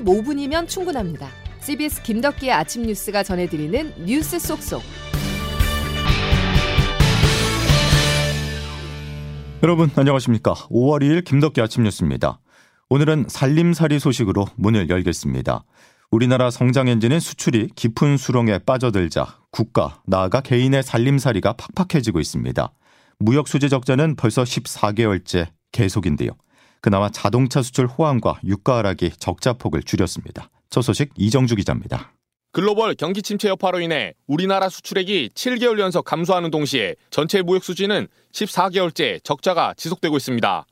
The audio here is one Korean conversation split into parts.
15분이면 충분합니다. CBS 김덕기의 아침 뉴스가 전해드리는 뉴스 속속. 여러분 안녕하십니까. 5월 2일 김덕기 아침 뉴스입니다. 오늘은 살림살이 소식으로 문을 열겠습니다. 우리나라 성장 엔진인 수출이 깊은 수렁에 빠져들자 국가, 나아가 개인의 살림살이가 팍팍해지고 있습니다. 무역 수지 적자는 벌써 14개월째 계속인데요. 그나마 자동차 수출 호황과 유가 하락이 적자 폭을 줄였습니다. 첫 소식 이정주 기자입니다. 글로벌 경기 침체 여파로 인해 우리나라 수출액이 7개월 연속 감소하는 동시에 전체 무역 수지는 14개월째 적자가 지속되고 있습니다.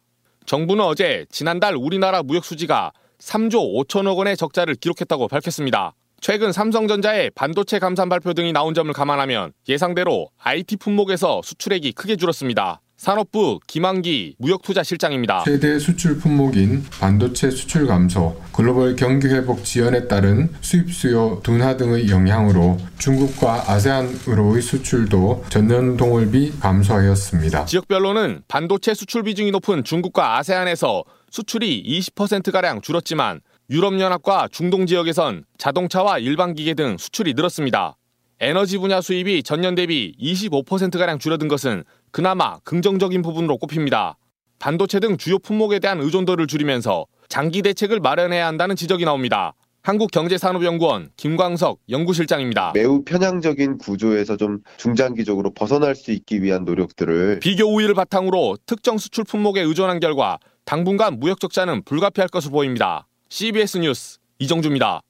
정부는 어제 지난달 우리나라 무역 수지가 3조 5천억 원의 적자를 기록했다고 밝혔습니다. 최근 삼성전자의 반도체 감산 발표 등이 나온 점을 감안하면 예상대로 IT 품목에서 수출액이 크게 줄었습니다. 산업부 김한기 무역투자실장입니다. 최대 수출 품목인 반도체 수출 감소, 글로벌 경기 회복 지연에 따른 수입 수요 둔화 등의 영향으로 중국과 아세안으로의 수출도 전년 동월비 감소하였습니다. 지역별로는 반도체 수출 비중이 높은 중국과 아세안에서 수출이 20%가량 줄었지만 유럽연합과 중동 지역에선 자동차와 일반 기계 등 수출이 늘었습니다. 에너지 분야 수입이 전년 대비 25%가량 줄어든 것은 그나마 긍정적인 부분으로 꼽힙니다. 반도체 등 주요 품목에 대한 의존도를 줄이면서 장기 대책을 마련해야 한다는 지적이 나옵니다. 한국경제산업연구원 김광석 연구실장입니다. 매우 편향적인 구조에서 좀 중장기적으로 벗어날 수 있기 위한 노력들을 비교 우위를 바탕으로 특정 수출 품목에 의존한 결과 당분간 무역 적자는 불가피할 것으로 보입니다. CBS 뉴스 이정주입니다.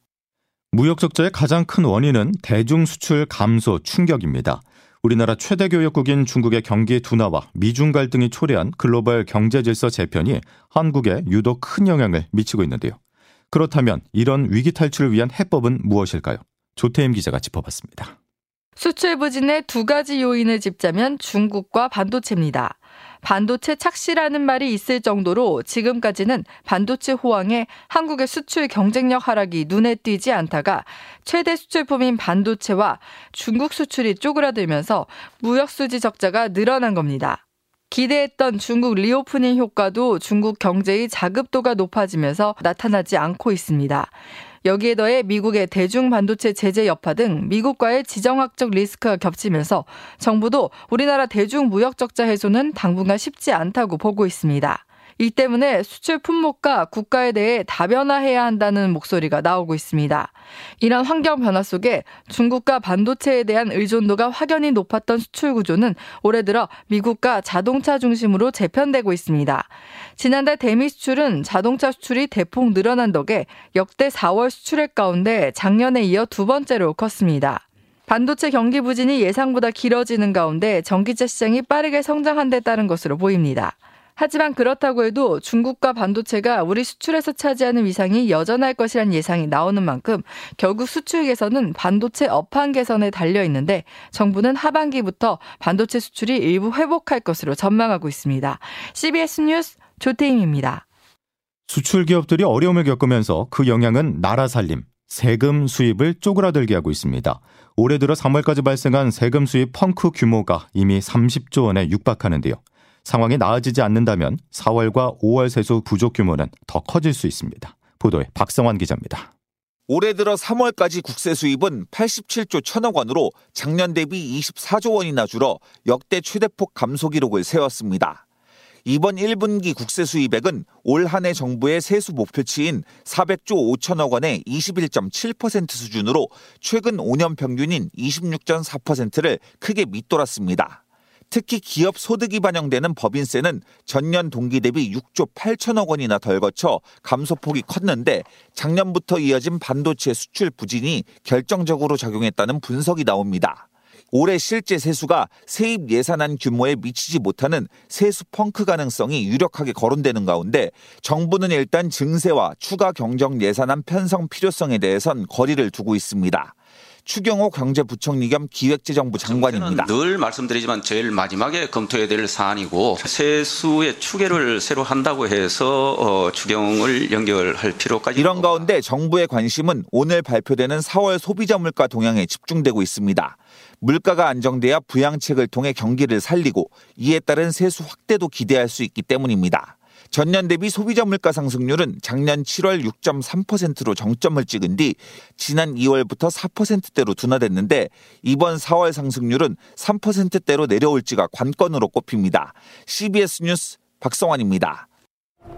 무역 적자의 가장 큰 원인은 대중 수출 감소 충격입니다. 우리나라 최대 교역국인 중국의 경기 둔화와 미중 갈등이 초래한 글로벌 경제 질서 재편이 한국에 유독 큰 영향을 미치고 있는데요. 그렇다면 이런 위기 탈출을 위한 해법은 무엇일까요? 조태임 기자가 짚어봤습니다. 수출 부진의 두 가지 요인을 짚자면 중국과 반도체입니다. 반도체 착시라는 말이 있을 정도로 지금까지는 반도체 호황에 한국의 수출 경쟁력 하락이 눈에 띄지 않다가 최대 수출품인 반도체와 중국 수출이 쪼그라들면서 무역 수지 적자가 늘어난 겁니다. 기대했던 중국 reopening 효과도 중국 경제의 자급도가 높아지면서 나타나지 않고 있습니다. 여기에 더해 미국의 대중 반도체 제재 여파 등 미국과의 지정학적 리스크가 겹치면서 정부도 우리나라 대중 무역 적자 해소는 당분간 쉽지 않다고 보고 있습니다. 이 때문에 수출 품목과 국가에 대해 다변화해야 한다는 목소리가 나오고 있습니다. 이런 환경 변화 속에 중국과 반도체에 대한 의존도가 확연히 높았던 수출 구조는 올해 들어 미국과 자동차 중심으로 재편되고 있습니다. 지난달 대미 수출은 자동차 수출이 대폭 늘어난 덕에 역대 4월 수출액 가운데 작년에 이어 두 번째로 컸습니다. 반도체 경기 부진이 예상보다 길어지는 가운데 전기차 시장이 빠르게 성장한 데 따른 것으로 보입니다. 하지만 그렇다고 해도 중국과 반도체가 우리 수출에서 차지하는 위상이 여전할 것이란 예상이 나오는 만큼 결국 수출 개선은 반도체 업황 개선에 달려 있는데 정부는 하반기부터 반도체 수출이 일부 회복할 것으로 전망하고 있습니다. CBS 뉴스 조태임입니다. 수출 기업들이 어려움을 겪으면서 그 영향은 나라 살림, 세금 수입을 쪼그라들게 하고 있습니다. 올해 들어 3월까지 발생한 세금 수입 펑크 규모가 이미 30조 원에 육박하는데요. 상황이 나아지지 않는다면 4월과 5월 세수 부족 규모는 더 커질 수 있습니다. 보도에 박성환 기자입니다. 올해 들어 3월까지 국세 수입은 87조 천억 원으로 작년 대비 24조 원이나 줄어 역대 최대폭 감소 기록을 세웠습니다. 이번 1분기 국세 수입액은 올 한 해 정부의 세수 목표치인 400조 5천억 원의 21.7% 수준으로 최근 5년 평균인 26.4%를 크게 밑돌았습니다. 특히 기업 소득이 반영되는 법인세는 전년 동기 대비 6조 8천억 원이나 덜 거쳐 감소폭이 컸는데 작년부터 이어진 반도체 수출 부진이 결정적으로 작용했다는 분석이 나옵니다. 올해 실제 세수가 세입 예산안 규모에 미치지 못하는 세수 펑크 가능성이 유력하게 거론되는 가운데 정부는 일단 증세와 추가 경정 예산안 편성 필요성에 대해선 거리를 두고 있습니다. 추경호 경제부총리 겸 기획재정부 장관입니다. 늘 말씀드리지만 제일 마지막에 검토해야 될 사안이고 세수의 추계를 새로 한다고 해서 어, 추경을 연결할 필요까지 이런 가운데 정부의 관심은 오늘 발표되는 4월 소비자 물가 동향에 집중되고 있습니다. 물가가 안정돼야 부양책을 통해 경기를 살리고 이에 따른 세수 확대도 기대할 수 있기 때문입니다. 전년 대비 소비자 물가 상승률은 작년 7월 6.3%로 정점을 찍은 뒤 지난 2월부터 4%대로 둔화됐는데 이번 4월 상승률은 3%대로 내려올지가 관건으로 꼽힙니다. CBS 뉴스 박성환입니다.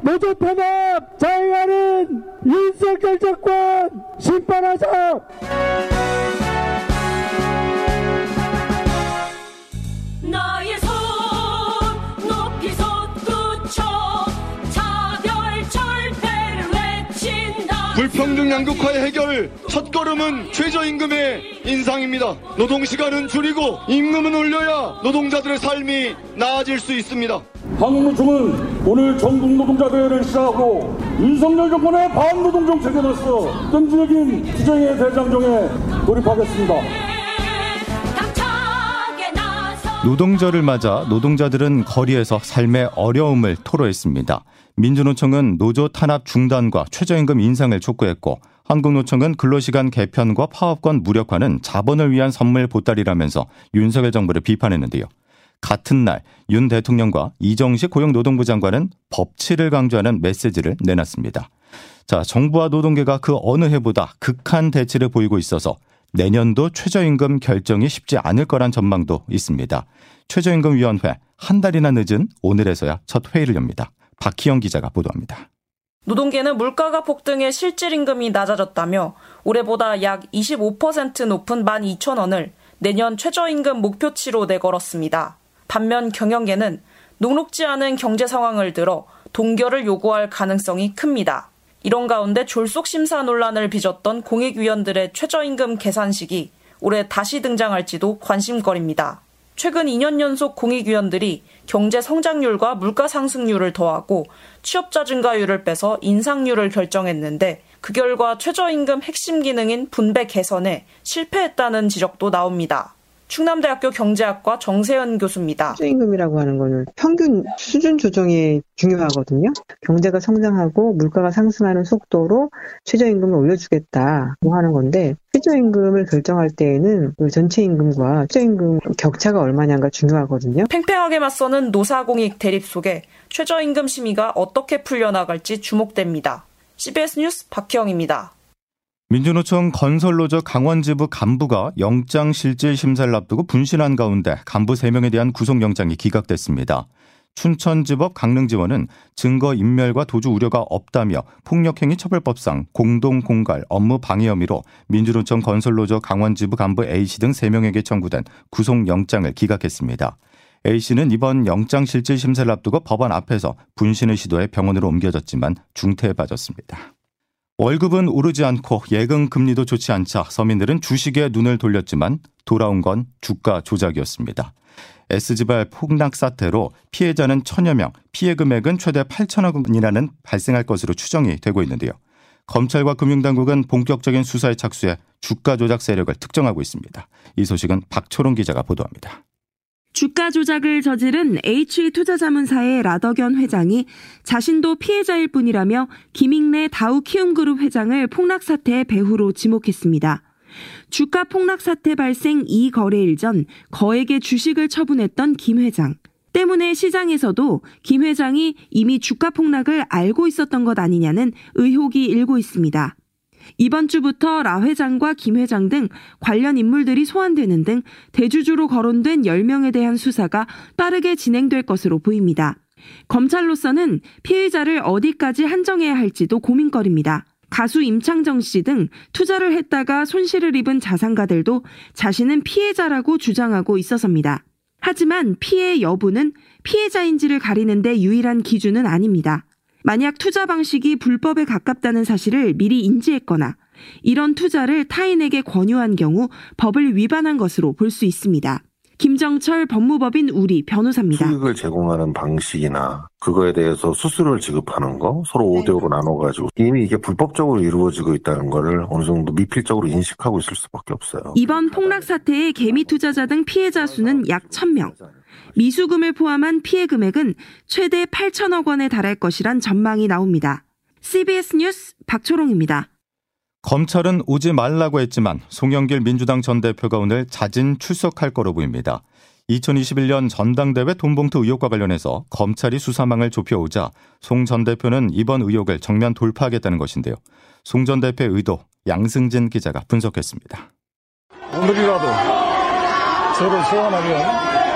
노조 탄압 자행하는 윤석열 정권 심판하자! 평등 양극화의 해결 첫 걸음은 최저임금의 인상입니다. 노동시간은 줄이고 임금은 올려야 노동자들의 삶이 나아질 수 있습니다. 한국노총은 오늘 전국 노동자대회를 시작하고 윤석열 정권의 반노동 정책에 맞서 끈질긴 투쟁의 대장정에 돌입하겠습니다. 노동절을 맞아 노동자들은 거리에서 삶의 어려움을 토로했습니다. 민주노총은 노조 탄압 중단과 최저임금 인상을 촉구했고 한국노총은 근로시간 개편과 파업권 무력화는 자본을 위한 선물 보따리라면서 윤석열 정부를 비판했는데요. 같은 날 윤 대통령과 이정식 고용노동부 장관은 법치를 강조하는 메시지를 내놨습니다. 자, 정부와 노동계가 그 어느 해보다 극한 대치를 보이고 있어서 내년도 최저임금 결정이 쉽지 않을 거란 전망도 있습니다. 최저임금위원회 한 달이나 늦은 오늘에서야 첫 회의를 엽니다. 박희영 기자가 보도합니다. 노동계는 물가가 폭등해 실질 임금이 낮아졌다며 올해보다 약 25% 높은 12,000원을 내년 최저임금 목표치로 내걸었습니다. 반면 경영계는 녹록지 않은 경제 상황을 들어 동결을 요구할 가능성이 큽니다. 이런 가운데 졸속 심사 논란을 빚었던 공익위원들의 최저임금 계산식이 올해 다시 등장할지도 관심거리입니다. 최근 2년 연속 공익위원들이 경제 성장률과 물가 상승률을 더하고 취업자 증가율을 빼서 인상률을 결정했는데 그 결과 최저임금 핵심 기능인 분배 개선에 실패했다는 지적도 나옵니다. 충남대학교 경제학과 정세현 교수입니다. 최저임금이라고 하는 거는 평균 수준 조정이 중요하거든요. 경제가 성장하고 물가가 상승하는 속도로 최저임금을 올려주겠다고 하는 건데 최저임금을 결정할 때에는 그 전체 임금과 최저임금 격차가 얼마냐가 중요하거든요. 팽팽하게 맞서는 노사공익 대립 속에 최저임금 심의가 어떻게 풀려나갈지 주목됩니다. CBS 뉴스 박희영입니다. 민주노총 건설노조 강원지부 간부가 영장실질심사를 앞두고 분신한 가운데 간부 3명에 대한 구속영장이 기각됐습니다. 춘천지법 강릉지원은 증거인멸과 도주 우려가 없다며 폭력행위 처벌법상 공동공갈 업무 방해 혐의로 민주노총 건설노조 강원지부 간부 A씨 등 3명에게 청구된 구속영장을 기각했습니다. A씨는 이번 영장실질심사를 앞두고 법원 앞에서 분신을 시도해 병원으로 옮겨졌지만 중태에 빠졌습니다. 월급은 오르지 않고 예금 금리도 좋지 않자 서민들은 주식에 눈을 돌렸지만 돌아온 건 주가 조작이었습니다. S지발 폭락 사태로 피해자는 천여 명, 피해 금액은 최대 8천억 원이라는 발생할 것으로 추정이 되고 있는데요. 검찰과 금융당국은 본격적인 수사에 착수해 주가 조작 세력을 특정하고 있습니다. 이 소식은 박초롱 기자가 보도합니다. 주가 조작을 저지른 H투자자문사의 라더견 회장이 자신도 피해자일 뿐이라며 김익래 다우 키움그룹 회장을 폭락 사태의 배후로 지목했습니다. 주가 폭락 사태 발생 2거래일 전 거액의 주식을 처분했던 김 회장. 때문에 시장에서도 김 회장이 이미 주가 폭락을 알고 있었던 것 아니냐는 의혹이 일고 있습니다. 이번 주부터 라 회장과 김 회장 등 관련 인물들이 소환되는 등 대주주로 거론된 10명에 대한 수사가 빠르게 진행될 것으로 보입니다. 검찰로서는 피해자를 어디까지 한정해야 할지도 고민거리입니다. 가수 임창정 씨 등 투자를 했다가 손실을 입은 자산가들도 자신은 피해자라고 주장하고 있어서입니다. 하지만 피해 여부는 피해자인지를 가리는데 유일한 기준은 아닙니다. 만약 투자 방식이 불법에 가깝다는 사실을 미리 인지했거나 이런 투자를 타인에게 권유한 경우 법을 위반한 것으로 볼 수 있습니다. 김정철 법무법인 우리 변호사입니다. 수익을 제공하는 방식이나 그거에 대해서 수수료를 지급하는 거 서로 5대5로 나눠가지고 이미 이게 불법적으로 이루어지고 있다는 거를 어느 정도 미필적으로 인식하고 있을 수밖에 없어요. 이번 폭락 사태의 개미 투자자 등 피해자 수는 약 1000명. 미수금을 포함한 피해 금액은 최대 8천억 원에 달할 것이란 전망이 나옵니다. CBS 뉴스 박초롱입니다. 검찰은 오지 말라고 했지만 송영길 민주당 전 대표가 오늘 자진 출석할 거로 보입니다. 2021년 전당대회 돈봉투 의혹과 관련해서 검찰이 수사망을 좁혀오자 송 전 대표는 이번 의혹을 정면 돌파하겠다는 것인데요. 송 전 대표의 의도 양승진 기자가 분석했습니다. 오늘이라도 저를 소환하면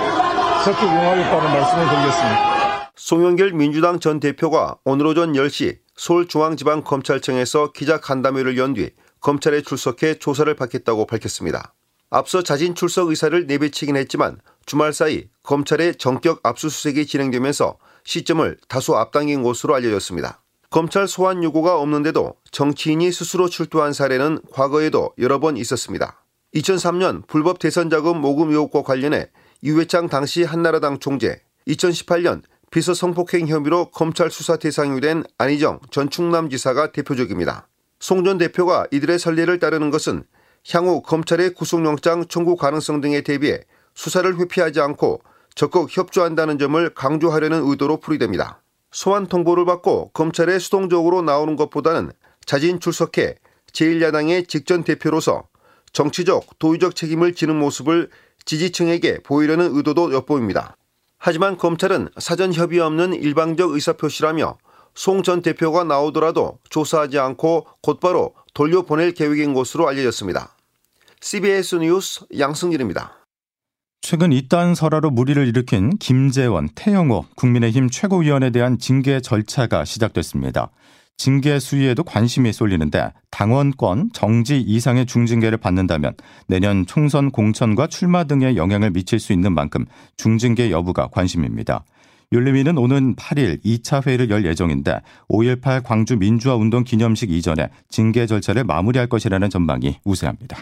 적극 응하겠다는 말씀을 드리겠습니다. 송영길 민주당 전 대표가 오늘 오전 10시 서울중앙지방검찰청에서 기자 간담회를 연 뒤 검찰에 출석해 조사를 받겠다고 밝혔습니다. 앞서 자진 출석 의사를 내비치긴 했지만 주말 사이 검찰의 전격 압수수색이 진행되면서 시점을 다소 앞당긴 것으로 알려졌습니다. 검찰 소환 요구가 없는데도 정치인이 스스로 출두한 사례는 과거에도 여러 번 있었습니다. 2003년 불법 대선 자금 모금 의혹과 관련해 유회창 당시 한나라당 총재, 2018년 비서 성폭행 혐의로 검찰 수사 대상이 된 안희정 전 충남지사가 대표적입니다. 송 전 대표가 이들의 선례를 따르는 것은 향후 검찰의 구속영장 청구 가능성 등에 대비해 수사를 회피하지 않고 적극 협조한다는 점을 강조하려는 의도로 풀이됩니다. 소환 통보를 받고 검찰에 수동적으로 나오는 것보다는 자진 출석해 제1야당의 직전 대표로서 정치적, 도의적 책임을 지는 모습을 지지층에게 보이려는 의도도 엿보입니다. 하지만 검찰은 사전 협의 없는 일방적 의사표시라며 송 전 대표가 나오더라도 조사하지 않고 곧바로 돌려보낼 계획인 것으로 알려졌습니다. CBS 뉴스 양승길입니다. 최근 이딴 설화로 무리를 일으킨 김재원, 태영호 국민의힘 최고위원에 대한 징계 절차가 시작됐습니다. 징계 수위에도 관심이 쏠리는데 당원권 정지 이상의 중징계를 받는다면 내년 총선 공천과 출마 등에 영향을 미칠 수 있는 만큼 중징계 여부가 관심입니다. 윤리위는 오는 8일 2차 회의를 열 예정인데 5.18 광주 민주화 운동 기념식 이전에 징계 절차를 마무리할 것이라는 전망이 우세합니다.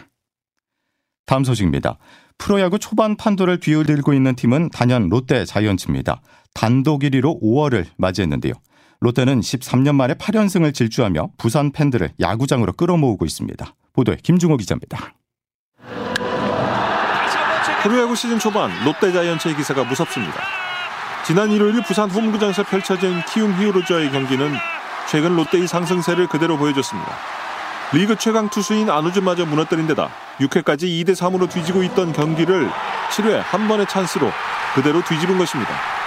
다음 소식입니다. 프로야구 초반 판도를 뒤흔들고 있는 팀은 단연 롯데 자이언츠입니다. 단독 1위로 5월을 맞이했는데요. 롯데는 13년 만에 8연승을 질주하며 부산 팬들을 야구장으로 끌어모으고 있습니다. 보도에 김중호 기자입니다. 프로야구 시즌 초반 롯데 자이언츠의 기세가 무섭습니다. 지난 일요일 부산 홈구장에서 펼쳐진 키움 히어로즈와의 경기는 최근 롯데의 상승세를 그대로 보여줬습니다. 리그 최강 투수인 안우준마저 무너뜨린 데다 6회까지 2대 3으로 뒤지고 있던 경기를 7회 한 번의 찬스로 그대로 뒤집은 것입니다.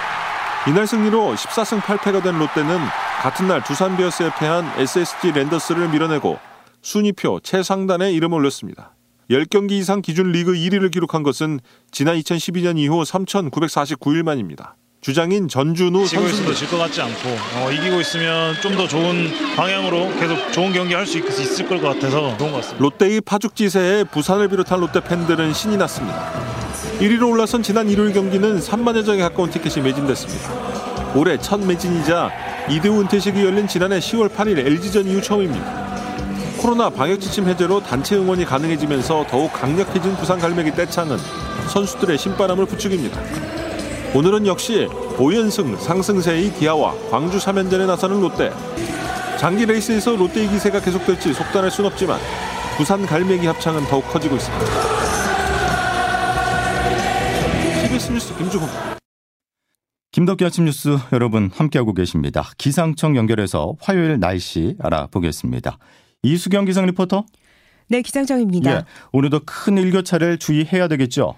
이날 승리로 14승 8패가 된 롯데는 같은 날 두산 베어스에 패한 SSG 랜더스를 밀어내고 순위표 최상단에 이름을 올렸습니다. 10경기 이상 기준 리그 1위를 기록한 것은 지난 2012년 이후 3,949일 만입니다. 주장인 전준우 지고 선수 있어도 질 것 같지 않고 어, 이기고 있으면 좀 더 좋은 방향으로 계속 좋은 경기 할 수 있을 것 같아서 좋은 것 같습니다. 롯데의 파죽지세에 부산을 비롯한 롯데 팬들은 신이 났습니다. 1위로 올라선 지난 일요일 경기는 3만여 장에 가까운 티켓이 매진됐습니다. 올해 첫 매진이자 이대호 은퇴식이 열린 지난해 10월 8일 LG전 이후 처음입니다. 코로나 방역 지침 해제로 단체 응원이 가능해지면서 더욱 강력해진 부산 갈매기 떼창은 선수들의 신바람을 부추깁니다. 오늘은 역시 5연승 상승세의 기아와 광주 3연전에 나서는 롯데. 장기 레이스에서 롯데의 기세가 계속될지 속단할 순 없지만 부산 갈매기 합창은 더욱 커지고 있습니다. TBS 뉴스 김주호. 김덕기 아침 뉴스 여러분 함께하고 계십니다. 기상청 연결해서 화요일 날씨 알아보겠습니다. 이수경 기상 리포터. 네, 기상청입니다. 예, 오늘도 큰 일교차를 주의해야 되겠죠.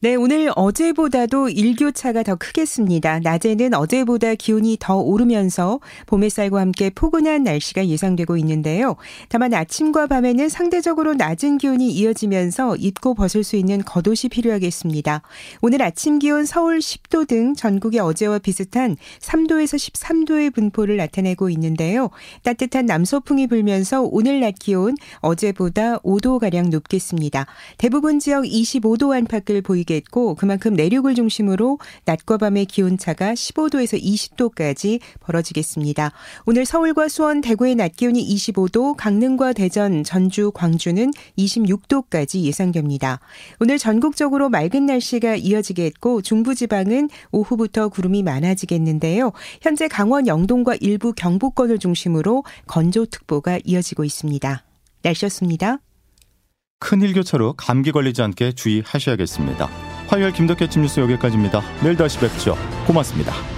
네, 오늘 어제보다도 일교차가 더 크겠습니다. 낮에는 어제보다 기온이 더 오르면서 봄 햇살과 함께 포근한 날씨가 예상되고 있는데요. 다만 아침과 밤에는 상대적으로 낮은 기온이 이어지면서 입고 벗을 수 있는 겉옷이 필요하겠습니다. 오늘 아침 기온 서울 10도 등 전국의 어제와 비슷한 3도에서 13도의 분포를 나타내고 있는데요. 따뜻한 남서풍이 불면서 오늘 낮 기온 어제보다 5도가량 높겠습니다. 대부분 지역 25도 안팎을 보이 게 있고 그만큼 내륙을 중심으로 낮과 밤의 기온차가 15도에서 20도까지 벌어지겠습니다. 오늘 서울과 수원, 대구의 낮 기온이 25도, 강릉과 대전, 전주, 광주는 26도까지 예상됩니다. 오늘 전국적으로 맑은 날씨가 이어지겠고 중부지방은 오후부터 구름이 많아지겠는데요. 현재 강원 영동과 일부 경북권을 중심으로 건조특보가 이어지고 있습니다. 날씨였습니다. 큰 일교차로 감기 걸리지 않게 주의하셔야겠습니다. 화요일 김덕현 침 뉴스 여기까지입니다. 내일 다시 뵙죠. 고맙습니다.